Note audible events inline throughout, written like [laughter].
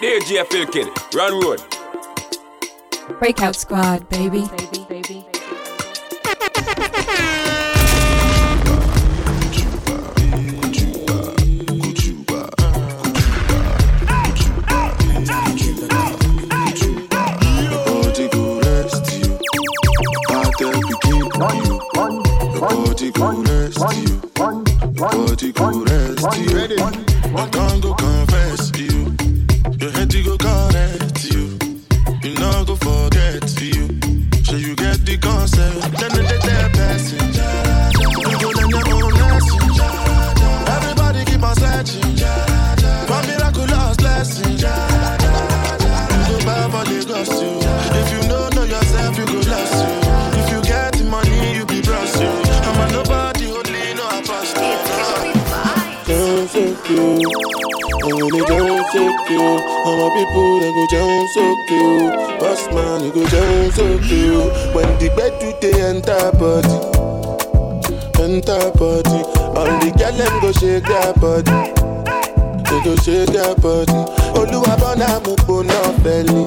DJ Filkin, run road. Breakout squad, baby. baby, baby. Body go rest you. Body go rest you. I can't go down so you. When the bed do they enter body. Enter body. All the girl them go shake their body. They go shake their body. Oluwabona mo gbona fẹli.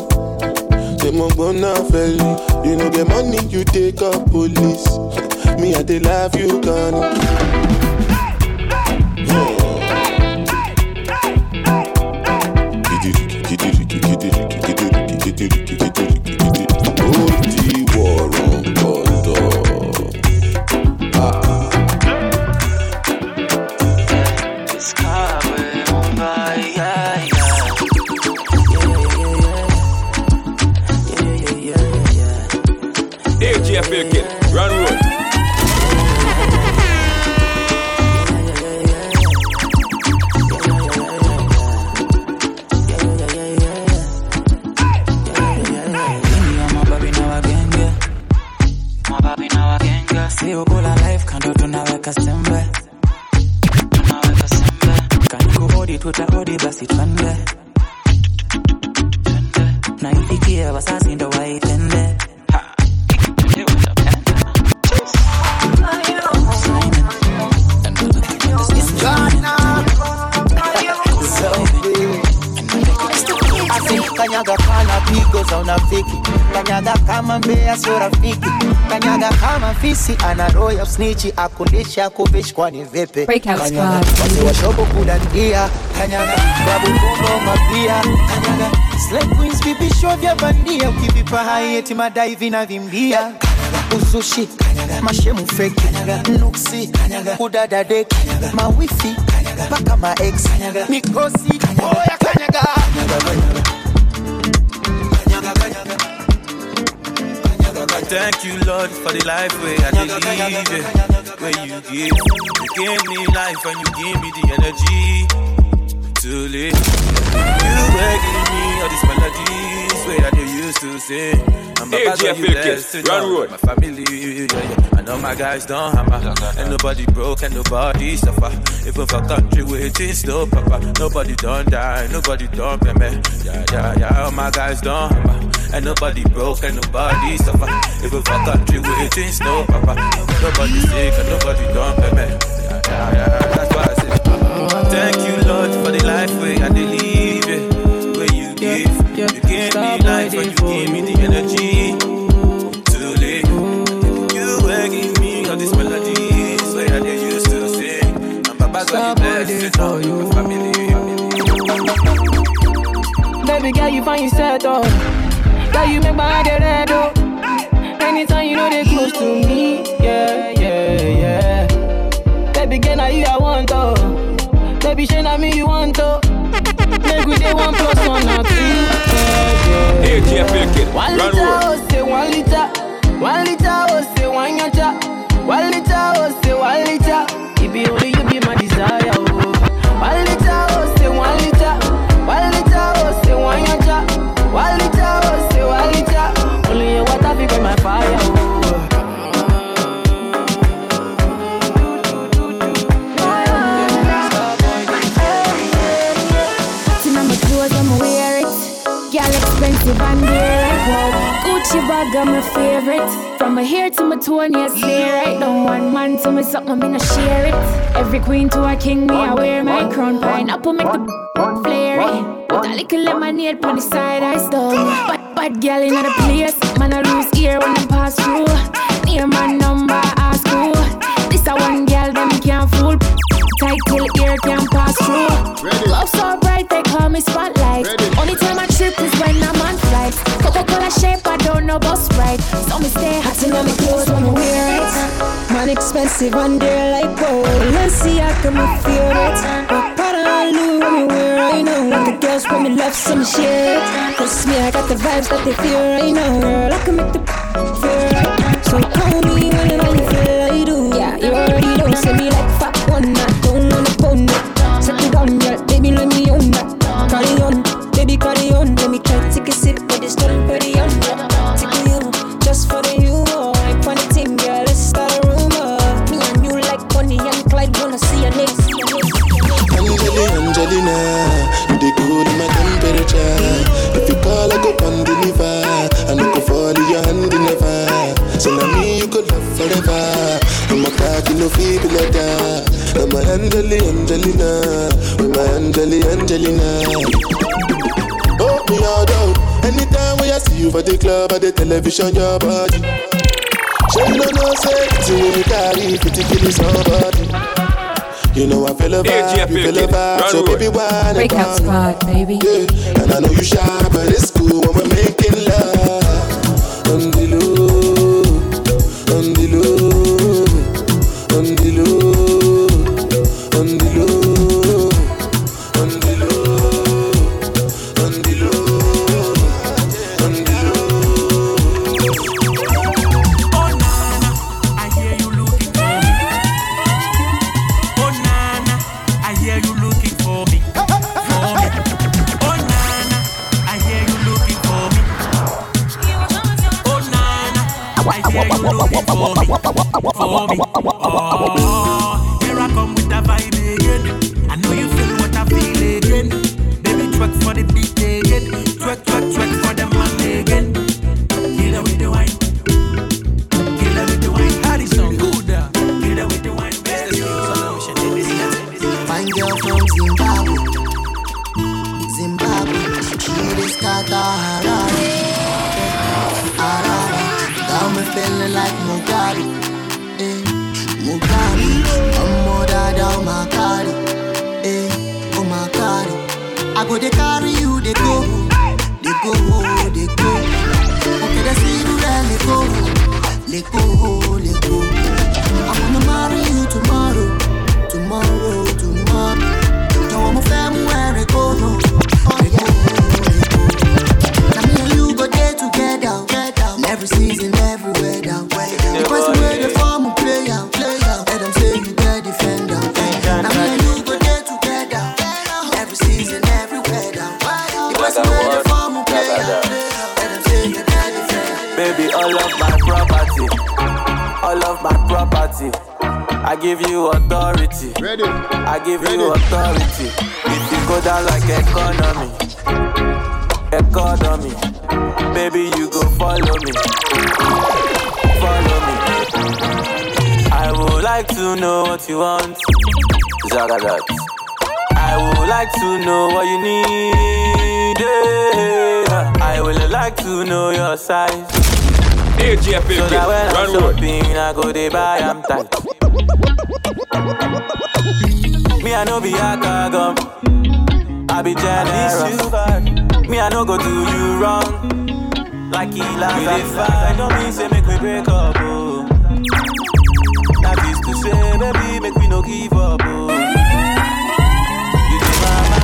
Say mo gbona fẹli. You know the money you take up police. Me I dey love you gone. DJ ana roho ya snitchi, akulisha kuvishi kwani vipi? Breakout Kanyaga squad. wasi wa shobo kudandia, kanyaga babu kuno kanyaga slay queens vipisho vya bandia, ukivipa hai eti madai vinavimbia uzushi, kanyaga mashemu fake, kanyaga nuksi, kanyaga kudada dek, mawifi, kanyaga paka ma ex, kanyaga mikosi, oya kanyaga, kanyaga, Thank you, Lord, for the life where I did live, yeah. where you give. You gave me life and you give me the energy to live. You were giving me all these melodies where I did used to sing. I'm Hey, about to you blessed to run know road. my family. Yeah, yeah. I know my guys don't hammer, and nobody broke and nobody suffer. Even for country waiting still papa, nobody don't die, nobody don't pay me. Yeah, yeah, yeah. All my guys don't hammer, and nobody broke and nobody suffer. Even for country waiting still papa, nobody sick and nobody don't pay me. Yeah, yeah, yeah. That's why I say. Thank you, Lord, for the life where I live, Baby girl, you find yourself though. Girl, you make my head red oh. Anytime you know they close to me, yeah, yeah, yeah. Baby girl, now you I want oh. Baby, shey na me you want oh. Make we dey one plus one or two. Yeah, yeah. DJ Filkin, One run liter, road. Bag, I'm my favorite. From my hair to my toe, yes, stay right. Don't want man to me something, I'm gonna share it. Every queen to a king, me, I wear my crown. Pineapple make the flare it. That little lemonade on the side I stole. Bad, bad girl in the place. Man, I lose ear when I pass through. Near my number, ask who. This a one girl, them can't fool. Tight till ear can pass through. Love so bright, they call me spotlight. Only time I trip is when I'm on flight. Coca-Cola shape, I don't know bus right. So me stay hot and me clothes when I wear it. Man expensive and they're like gold. Let's see how come I feel it. But and Louis when me wear right now. Like the girls when me love some shit. Cause me, I got the vibes that they feel right now. Girl, I can make the [laughs] feel right. So call me Angeli, Angelina, with my Angeli, Angelina. Oh me all down. Anytime when I see you for the club or the television, your body. Sure you don't know say it's when you carry 50 kilos somebody. You know I feel a Yeah, vibe, you feel a vibe, so run baby why Breakout Squad, baby. yeah, and I know you shy, but it's For me. Oh, of my property. I give you authority. Ready? I give Ready. you authority. If you go down like economy, economy, baby, you go follow me, follow me. I would like to know what you want, Zagadat. I would like to know what you need. eh. I would like to know your size. DJ So that when I'm shopping, I go they buy am tight. Me, I know be a cargo. I be generous. Me, I no go do you wrong. Like he like I don't mean say make we break up. Oh. That is to say, baby, make we no give up. Oh. You take my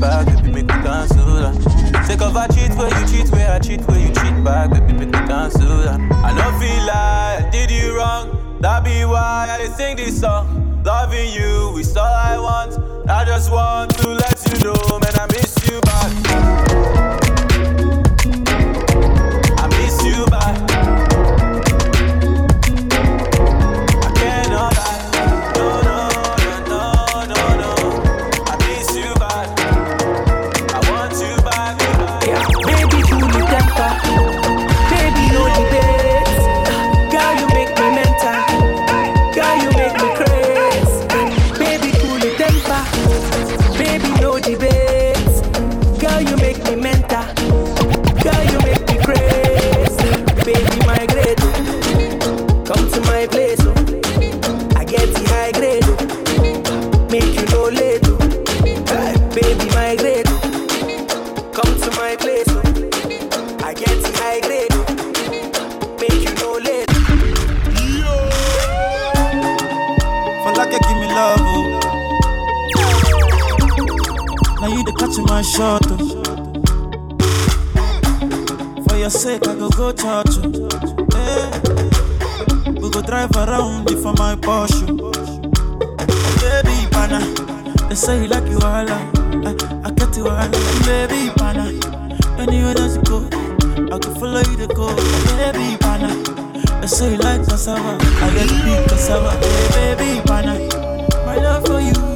back, baby, make me cancel that. Take off a cheat where you cheat, where I cheat, where you cheat back, baby, make me cancel that. I don't feel like I did you wrong, that be why I sing this song. Loving you is all I want. I just want to let you know, man, I miss you back. For your sake, I go go church. Yeah. We go drive around for my Porsche. Baby pana, they say you like you are eh, like. I get you all. Baby pana, anywhere that you go, I can follow you to go. Baby pana, they say you like cassava. I get big cassava. Hey, baby pana, my love for you.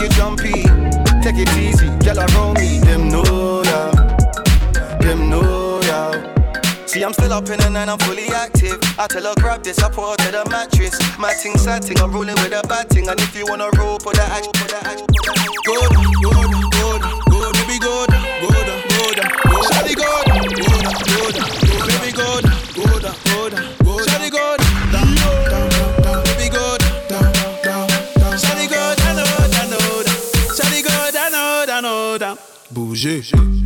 make you jumpy. Take it easy, girl, around me. Them know ya, them know ya. See, I'm still up in the night, I'm fully active. I tell her, grab this, I pour to the mattress. My ting, sad thing, I'm rolling with a bad thing. And if you wanna roll, put that action, put that action, put go action. go good, go good, go good, go good, go. good, good. objet.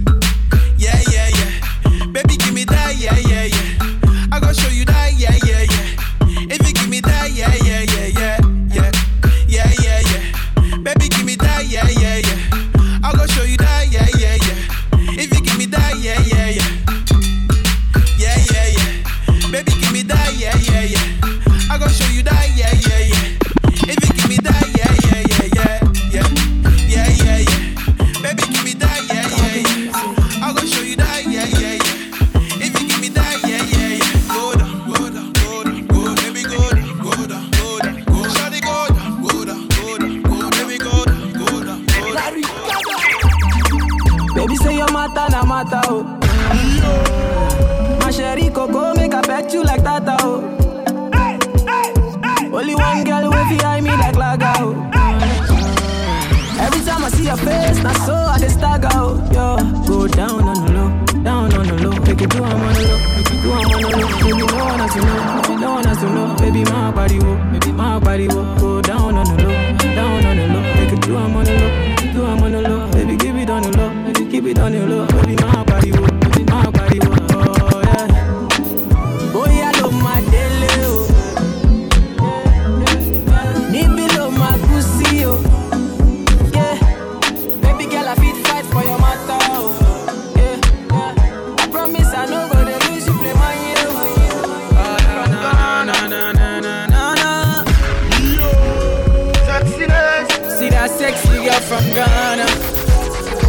Sexy girl from Ghana.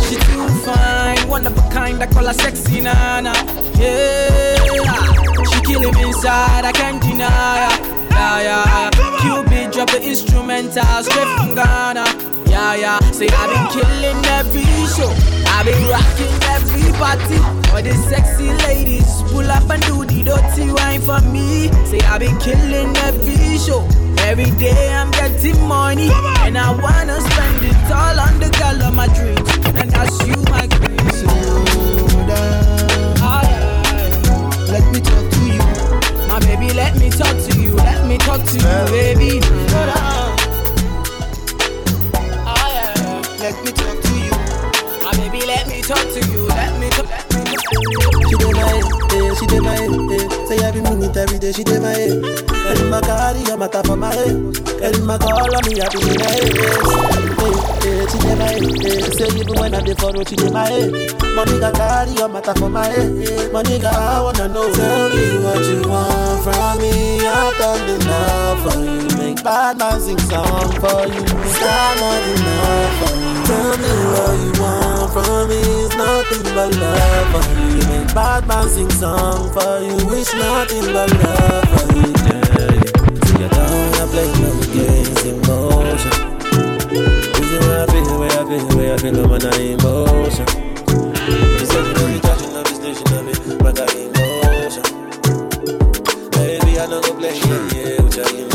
She too fine, one of a kind. I call her sexy nana. Yeah, she killing inside. I can't deny her. Yeah, yeah. Cupid drop the instrumental straight from Ghana. Yeah, yeah. Say I've been killing every show. I've been rocking every party. All these sexy ladies pull up and do the dirty wine for me. Say I've been killing every show. Every day I'm getting money, and I wanna spend it all on the girl of my dreams, and that's you, my queen. So let me talk to you, my baby. Let me talk to you. Let me talk to you, baby. Let me talk to you, my baby. Let me talk to you. Let me talk. She dey my head, eh, she dey my head, eh. Say every minute, every day, she dey my head. Every my carry your matter for my head. Every my call on me, I be in my head. Eh, eh, she dey my head, eh. Say even when I dey for she dey my head. Money got carry your matter for my head. eh. Money got I wanna know. Tell me what you want from me. I've done enough for you. Make bad man sing song for you. It's not enough for you. Tell me what you want from me. It's nothing but love for you. Make bad man sing song for you. wish nothing but love for you. Yeah. So you don't play no games, emotion. Is where I feel, where I feel, where I feel, I'm on emotion. You you know you touching up this nation of it, but I emotion. Baby, I know go play yeah, yeah, with your.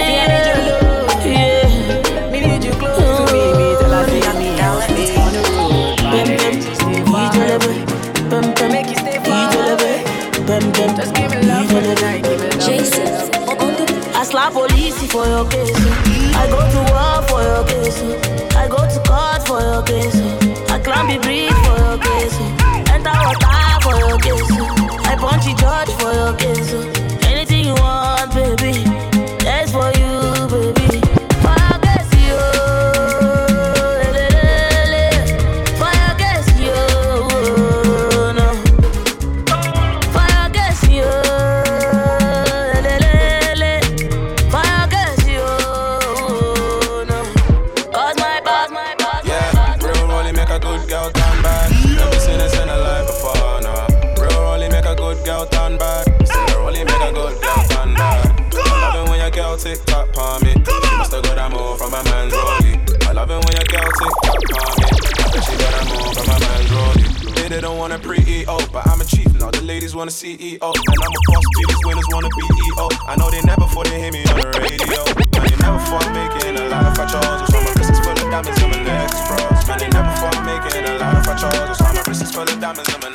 slap police for your case. I go to war for your case. I go to court for your case. I climb the bridge for your case. Enter water for your case. I punch the judge for your case. Anything you want, man's rolling. I love it when your girl tick tock on me. She got her move, but my man's rolling. They, don't want a pre-EO, but I'm a chief now. The ladies want a CEO, and I'm a boss. These winners want a BEO. I know they never thought they hear me on the radio. Man, they never thought making a life I chose. Just on my wrist full of diamonds, I'm an extra. Man, they never thought making a life I chose. Just on my wrist full of diamonds, I'm an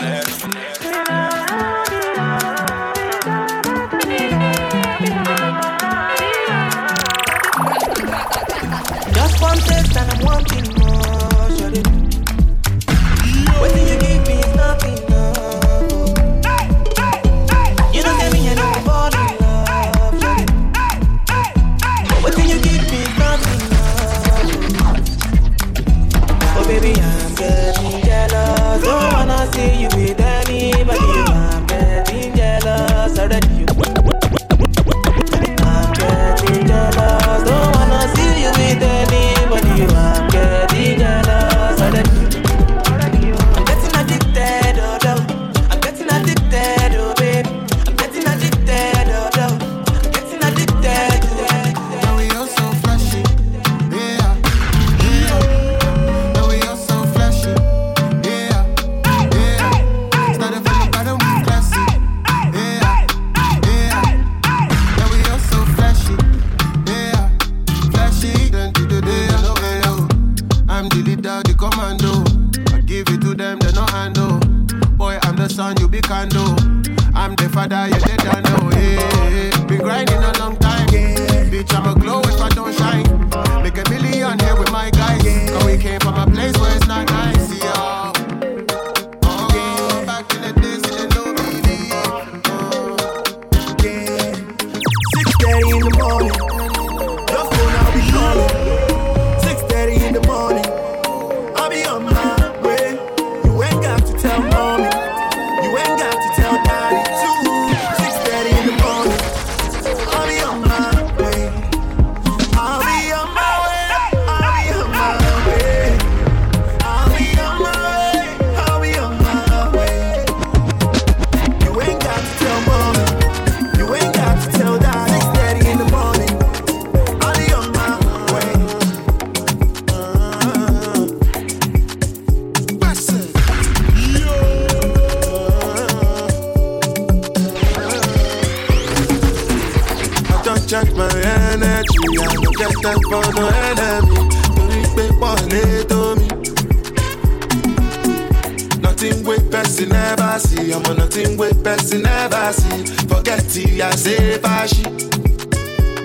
see. Ọmọ nothing wey person never see. Forget it, I say fashi.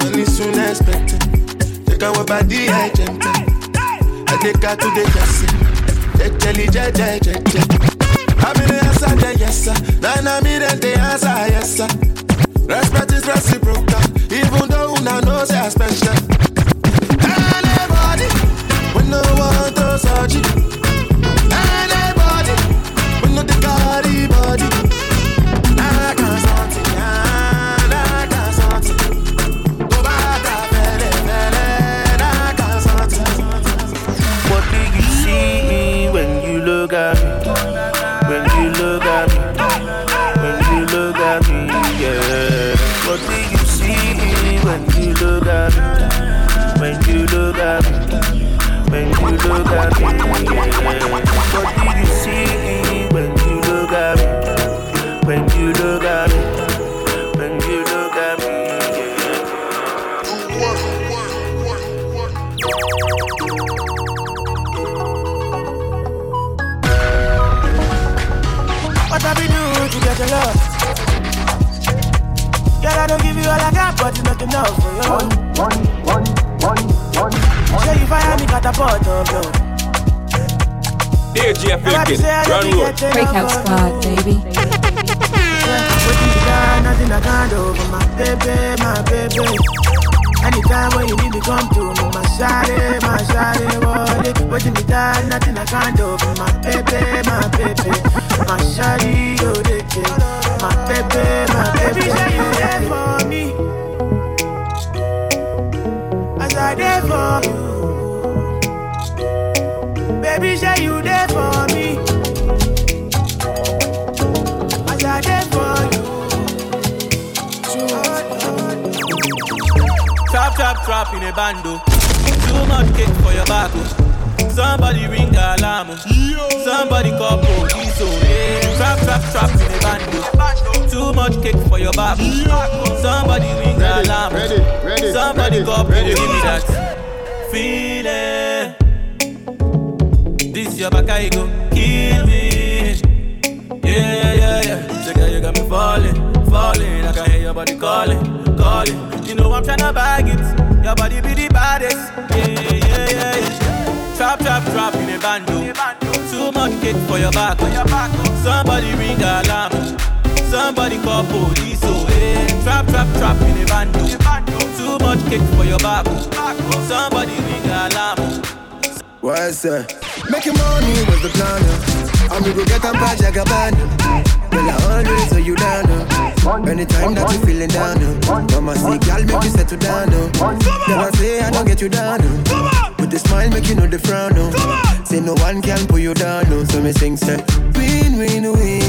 Money soon expected. Take our body agent. I take her to the guessing. Jejeli, jeje, jeje. I be the answer, the yes sir. Then I me then the answer, yes sir. Respect is reciprocal, even though una know say I special. What do you see when you look at me? When you look at me? When you look at me, What have you do to get your love? Girl, I don't give you all I got, but it's not enough. Say you fire me, catapult of love. DJ Nobody Filkin, I run don't road. get Breakout enough Squad, of you. baby. What you got, nothing I can't do for my baby, my baby. Anytime when you need me, come to me, my shawty, my shawty, wallet. What you got, nothing I can't do for my baby, my baby. My shawty, oh, you the kid. My baby, my baby. Baby, you there for me. I there for you. Baby, say you there for me. As I there for you. Trap, trap, trap in a bando. Too much cake for your back. Oh. Somebody ring alarm. Somebody call police. Oh, yeah. Trap, trap, trap in the bando. Oh. Too much cake for your back. Somebody ring ready, alarm. Ready, ready, Somebody ready, call police. Give me that feeling. This your back, I go kill me. Yeah, yeah, yeah. So girl, you got me falling, falling. I can hear your body calling, calling. You know I'm tryna bag it. Your body be the baddest. Yeah. Trap, trap, trap in a bando. Too much cake for your back. Somebody ring alarm. Somebody call police. Oh, eh. hey. Trap, trap, trap in a bando. Too much cake for your back. Somebody ring alarm. What's Make Making money was the plan. I'm gonna go get a project, a. Girl, I always hold you down. Uh. Anytime that you feeling down, uh. mama say, girl, make you settle down. Oh. Uh. Never say I don't get you down. Uh. With the smile, make you know the frown. Uh. Say no one can pull you down. Uh. So me sing, say, win, win, win.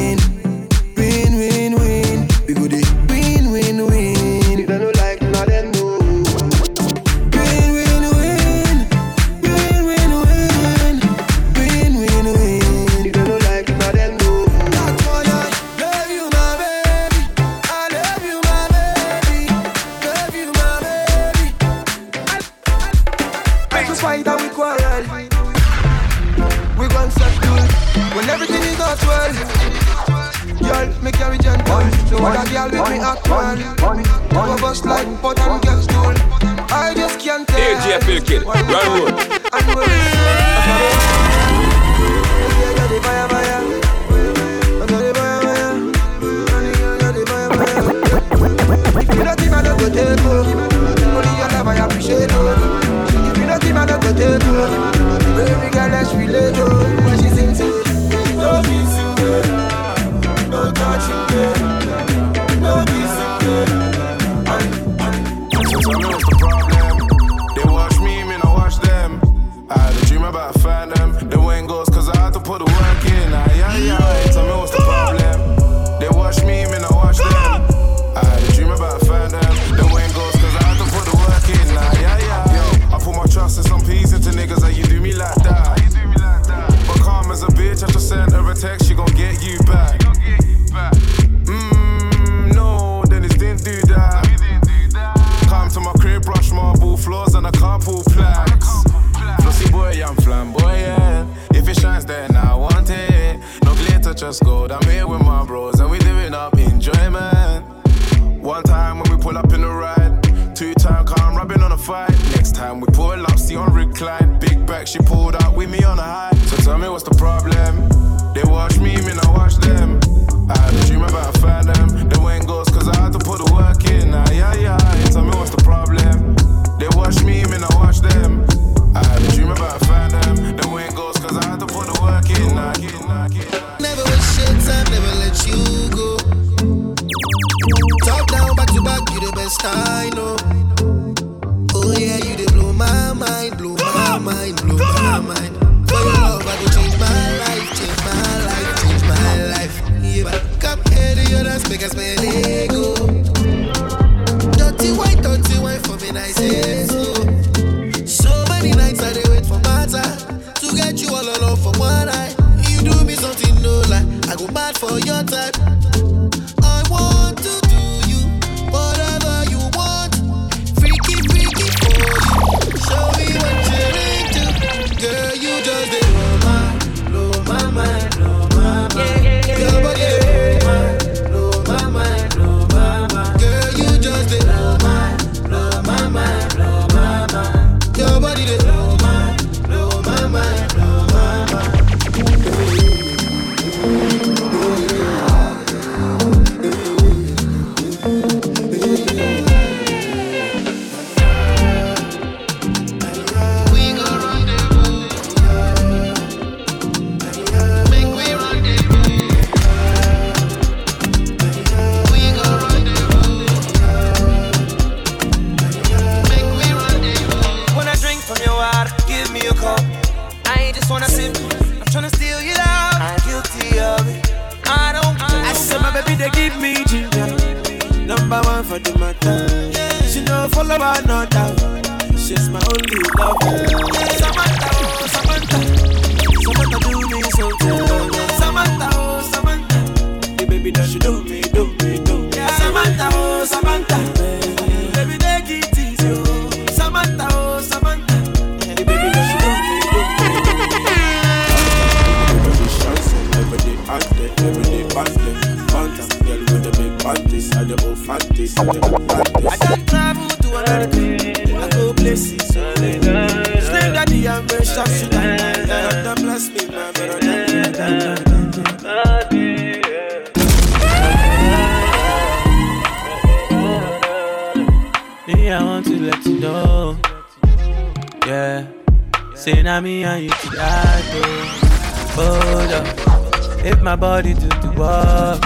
Body do the work.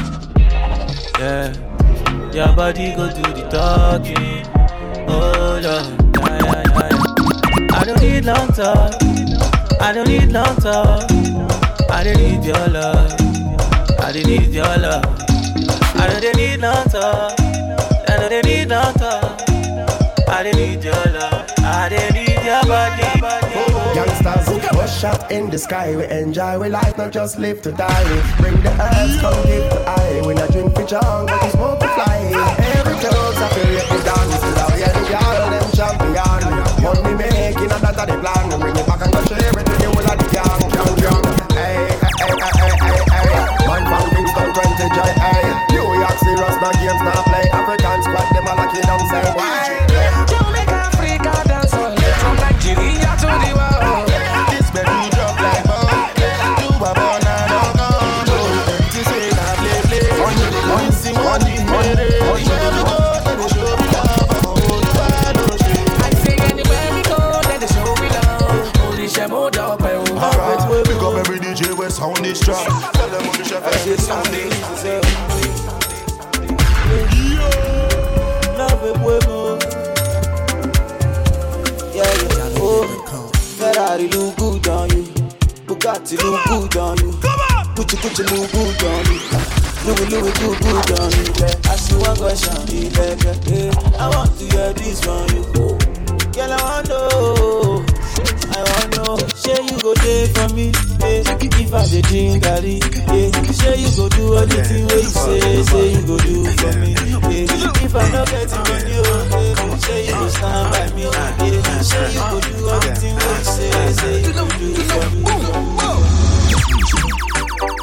Yeah. Your body go do the talking. Up. Yeah, yeah, yeah, yeah. I don't need long talk. I don't need long talk. I don't need your love. I don't need your love. I don't need long talk. I don't need long talk. Push up in the sky. We enjoy we life, not just live to die. Bring the herbs, come give to eye. We not drink for junk, but we smoke to fly. Every jokes I feel it dance. Now we are the girl, them champion. Money making, and that's the plan. We bring it back and go share it with the whole of the gang. Young, young. Hey, hey, hey, hey, hey, hey. Man from Kingston, 20 J, hey. New York, serious, no games, no play. African squad, them all a kid, I'm saying, why? Drop. Tell them on the chef, every sound is. Love it, women. Yeah, yeah, oh. Ferrari look good on you. Bugatti look good on you. Gucci Gucci look good on you. Louis Louis look good on you. Yeah. I see one question, yeah, yeah. I want to hear this from you. Girl, I want to know. I want to know. Go there for me. Yeah. If I dey drink garri, yeah. Say you go do anything where you say. Say you go do for me. Yeah. If I no get money, oh, yeah. Say you go stand by me. Yeah. Say you go do anything where you say. Say you go do for me.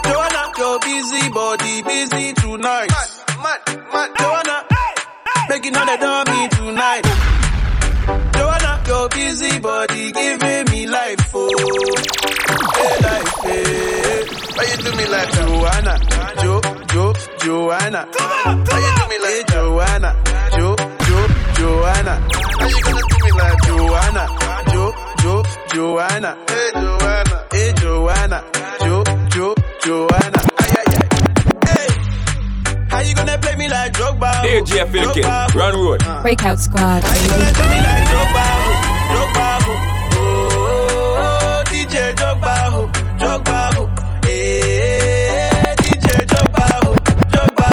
Joanna, your busy body busy tonight. Joanna, making all the dummy tonight. Joanna, your busy body giving me life, oh, hey life, hey. Why you do me like Joanna, Jo, Jo, Joanna? Why you do me like Joanna, Jo, Jo, Joanna? How you gonna do me like Joanna, Jo, Jo, Joanna? Hey Joanna, hey Joanna, Jo, Jo, Joanna. Ay, ay, ay. Hey, how you gonna play me like Drogba? DJ Philkin, Drogba, oh? run road. Breakout Squad, How you gonna do me like Drogba? Oh? Drogba, DJ Drogba, oh. Drogba, oh. Eh, DJ Drogba, oh. Drogba,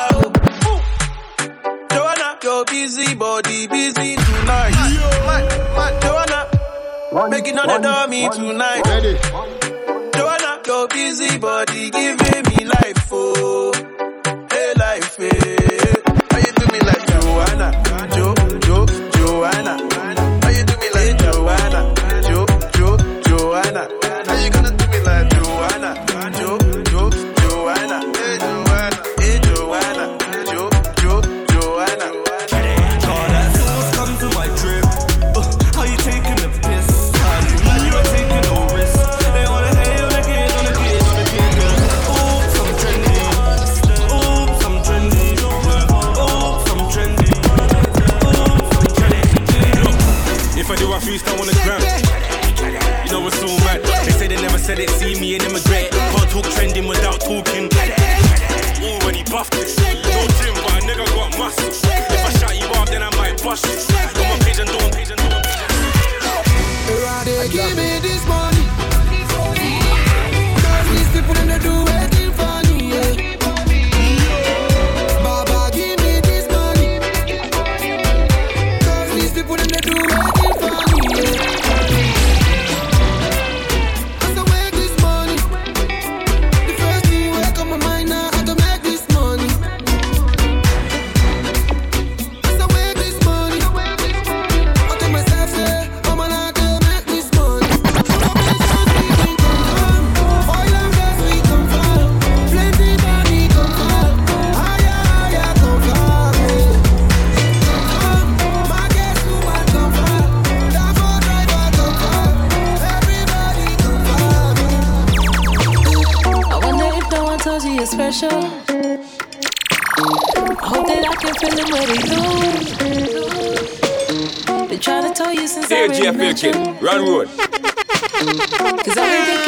oh. Joanna, your busy body busy tonight. Joanna, making all the dummy tonight. Joanna, your busy body giving me life, oh, hey life, hey. Jeff. Kid, run road. Cause I've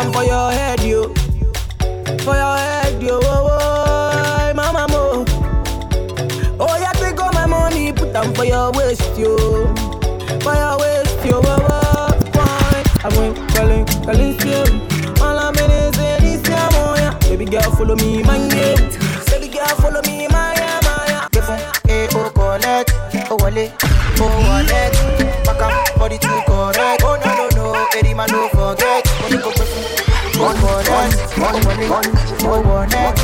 them for your head, yo. For your head, yo. Oh, oh, mama mo. Oh yeah, take all my money, put them for your waist, yo. For your waist, yo. Oh, oh, why? I went calling, calling. All I'm in is in this amo ya. Baby girl, follow me, man you. Baby girl, follow me, my yeah, my yeah. Eh, oh, connect. Oh, wallet. Oh, wallet. Back up, body too One wallet. Oh, wallet.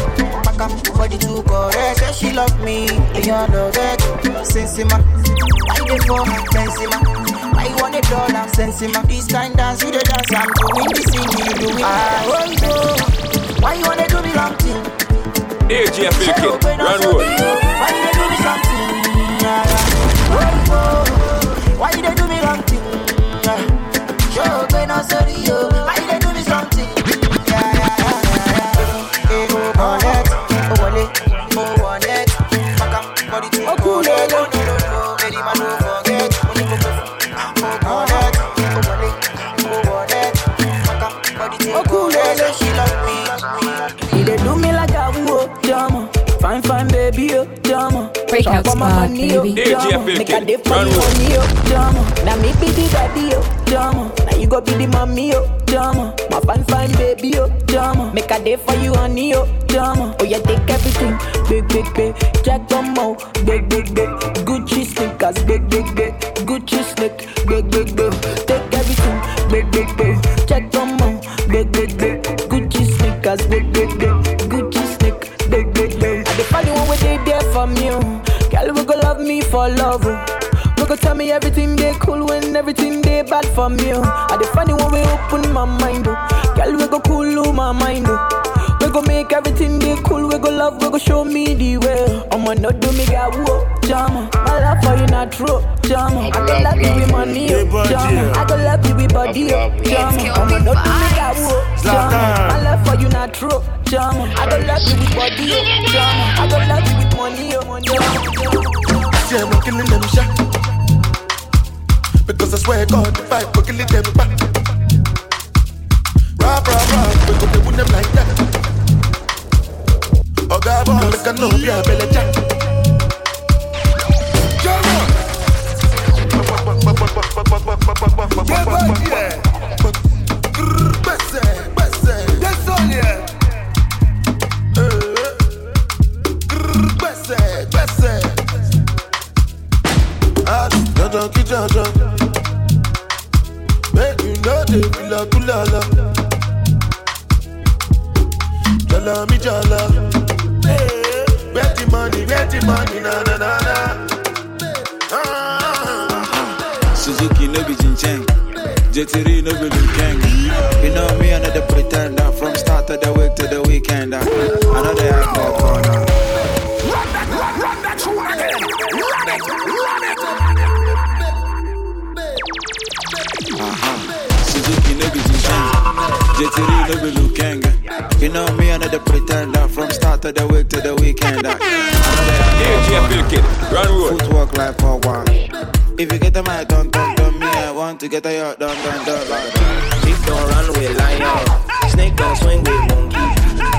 Back up, body too correct. Say she love me. You know that. Sensima. Why they for her? Sensima. Why you want a dollar? Sensima. This kind dance, you the dance. I'm doing this thing, you doing that. Ah. Oh, no. Why you wanna do me wrong thing? Hey, Jeff Kid, run road. My money, baby. Make a day for run you, with. money, oh, drama. Now me be the daddy, oh, drama. Now you go be the mommy, oh, drama. My fine, fine, baby, oh, drama. Make a day for you, honey, oh, drama. Oh, yeah, take everything, big, big, big. Jack Domo, big, big, big. Gucci sneakers, big, big, big. Gucci sneak, big, big, big. Take everything, big, big, big. Jack Domo, big, big, big. Gucci sneakers, big, big, big. For love, oh. We go tell me everything they cool when everything they bad for me, oh. I dey find the one way open my mind, oh. Girl, we go cool my mind, oh. We go make everything they cool, we go love, we go show me the way. I'ma not do me got whoa, jama. My love for you not true, jama. I go love you with money, oh, jama. I go love you with body, oh, jama. I'ma not do me got whoa, jama. My love for you not true, jama. I go love you with body, oh, jama. I go love you with money, jama. See, I'm killing them shot. Because I swear God, if I go killing them back. Rap, rap, we go they them like that. Oh God, boy, make a no be a belly jack. Jojo, like kulala. Jala mi jala. Eh, where the money, where the money, na na na na. Ah. Suzuki no be Jincheng. JT no be Kang. You know me, another pretender. From start of the week to the weekend. Another act corner. JT no be looking. You know me, another pretender. From start of the week to the weekend. DJ Pilkin, run road. Footwork like for one. If you get a mic, don't don't don't me. I want to get a yacht, don't don't don't. If don't run with lion, snake don't swing with monkey.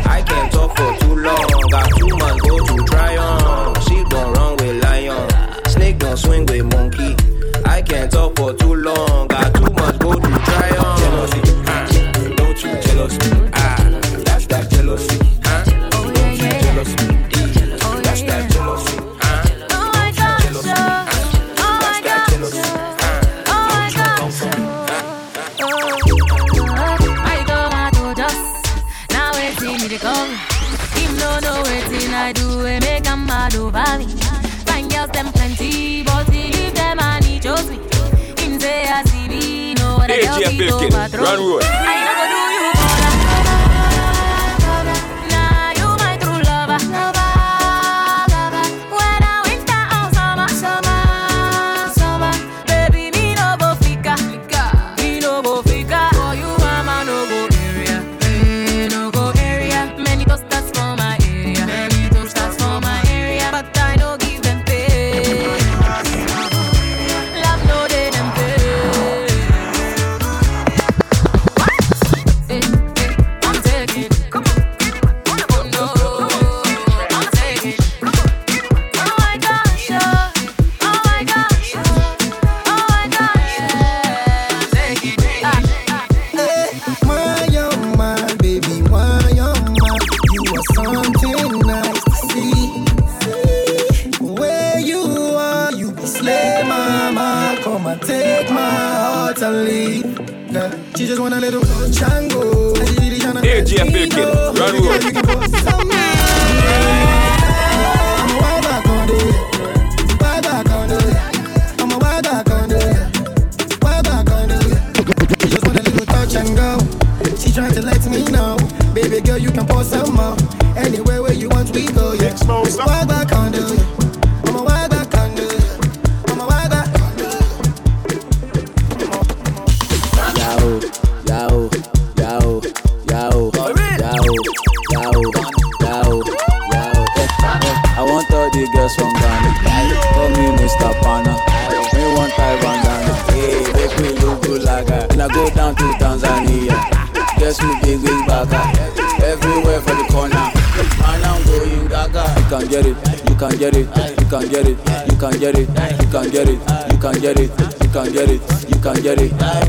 I can't talk for too long. Got two man go to try on. She don't run with lion, snake don't swing with monkey. I can't talk for too long. DJ Birkin, run road. get it, you can get it, you can get it.